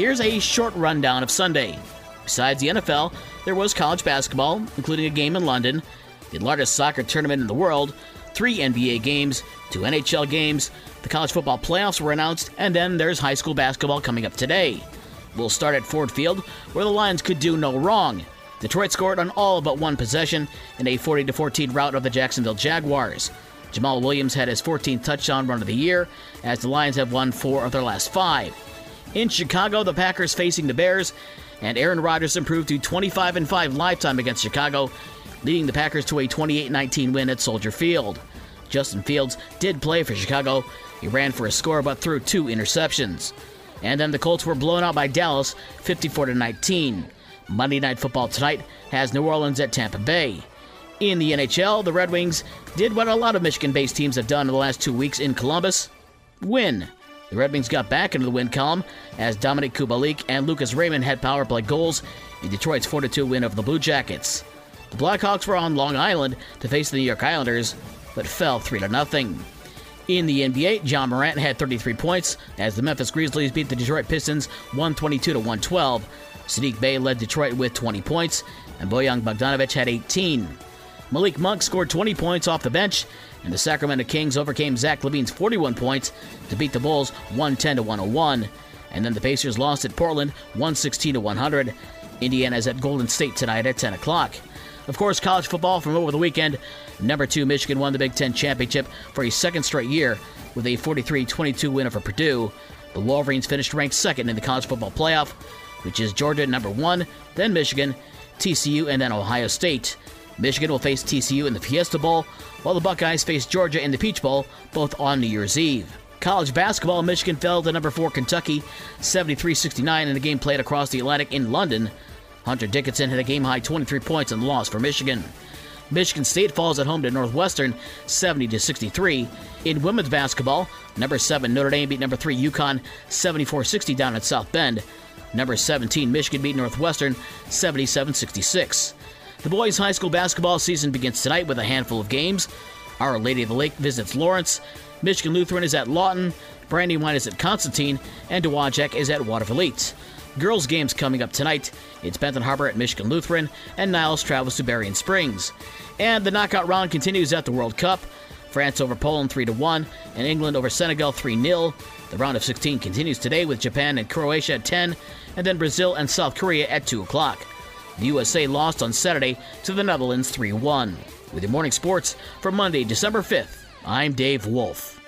Here's a short rundown of Sunday. Besides the NFL, there was college basketball, including a game in London, the largest soccer tournament in the world, three NBA games, two NHL games, the college football playoffs were announced, and then there's high school basketball coming up today. We'll start at Ford Field, where the Lions could do no wrong. Detroit scored on all but one possession in a 40 14 rout of the Jacksonville Jaguars. Jamaal Williams had his 14th touchdown run of the year, as the Lions have won four of their last five. In Chicago, the Packers facing the Bears, and Aaron Rodgers improved to 25 and 5 lifetime against Chicago, leading the Packers to a 28 19 win at Soldier Field. Justin Fields did play for Chicago. He ran for a score but threw two interceptions. And then the Colts were blown out by Dallas 54 19. Monday Night Football tonight has New Orleans at Tampa Bay. In the NHL, the Red Wings did what a lot of Michigan based teams have done in the last two weeks in Columbus win. The Red Wings got back into the win column as Dominik Kubalik and Lucas Raymond had power play goals in Detroit's 4 2 win over the Blue Jackets. The Blackhawks were on Long Island to face the New York Islanders, but fell 3 0. In the NBA, Ja Morant had 33 points as the Memphis Grizzlies beat the Detroit Pistons 122 112. Saddiq Bey led Detroit with 20 points, and Bojan Bogdanovic had 18. Malik Monk scored 20 points off the bench, and the Sacramento Kings overcame Zach LaVine's 41 points to beat the Bulls 110 101. And then the Pacers lost at Portland 116 100. Indiana is at Golden State tonight at 10 o'clock. Of course, college football from over the weekend. Number two, Michigan won the Big Ten championship for a second straight year with a 43 22 win over Purdue. The Wolverines finished ranked second in the college football playoff, which is Georgia number one, then Michigan, TCU, and then Ohio State. Michigan will face TCU in the Fiesta Bowl, while the Buckeyes face Georgia in the Peach Bowl, both on New Year's Eve. College basketball, Michigan fell to number 4 Kentucky 73 69 in a game played across the Atlantic in London. Hunter Dickinson had a game high 23 points and loss for Michigan. Michigan State falls at home to Northwestern 70 63. In women's basketball, number 7 Notre Dame beat number 3 UConn 74 60 down at South Bend. Number 17 Michigan beat Northwestern 77 66. The boys' high school basketball season begins tonight with a handful of games. Our Lady of the Lake visits Lawrence. Michigan Lutheran is at Lawton. Brandywine is at Constantine. And Dowagiac is at Watervliet. Girls' games coming up tonight. It's Benton Harbor at Michigan Lutheran, and Niles travels to Berrien Springs. And the knockout round continues at the World Cup. France over Poland 3 1, and England over Senegal 3 0. The round of 16 continues today with Japan and Croatia at 10, and then Brazil and South Korea at 2 o'clock. The USA lost on Saturday to the Netherlands 3 1. With your morning sports for Monday, December 5th, I'm Dave Wolf.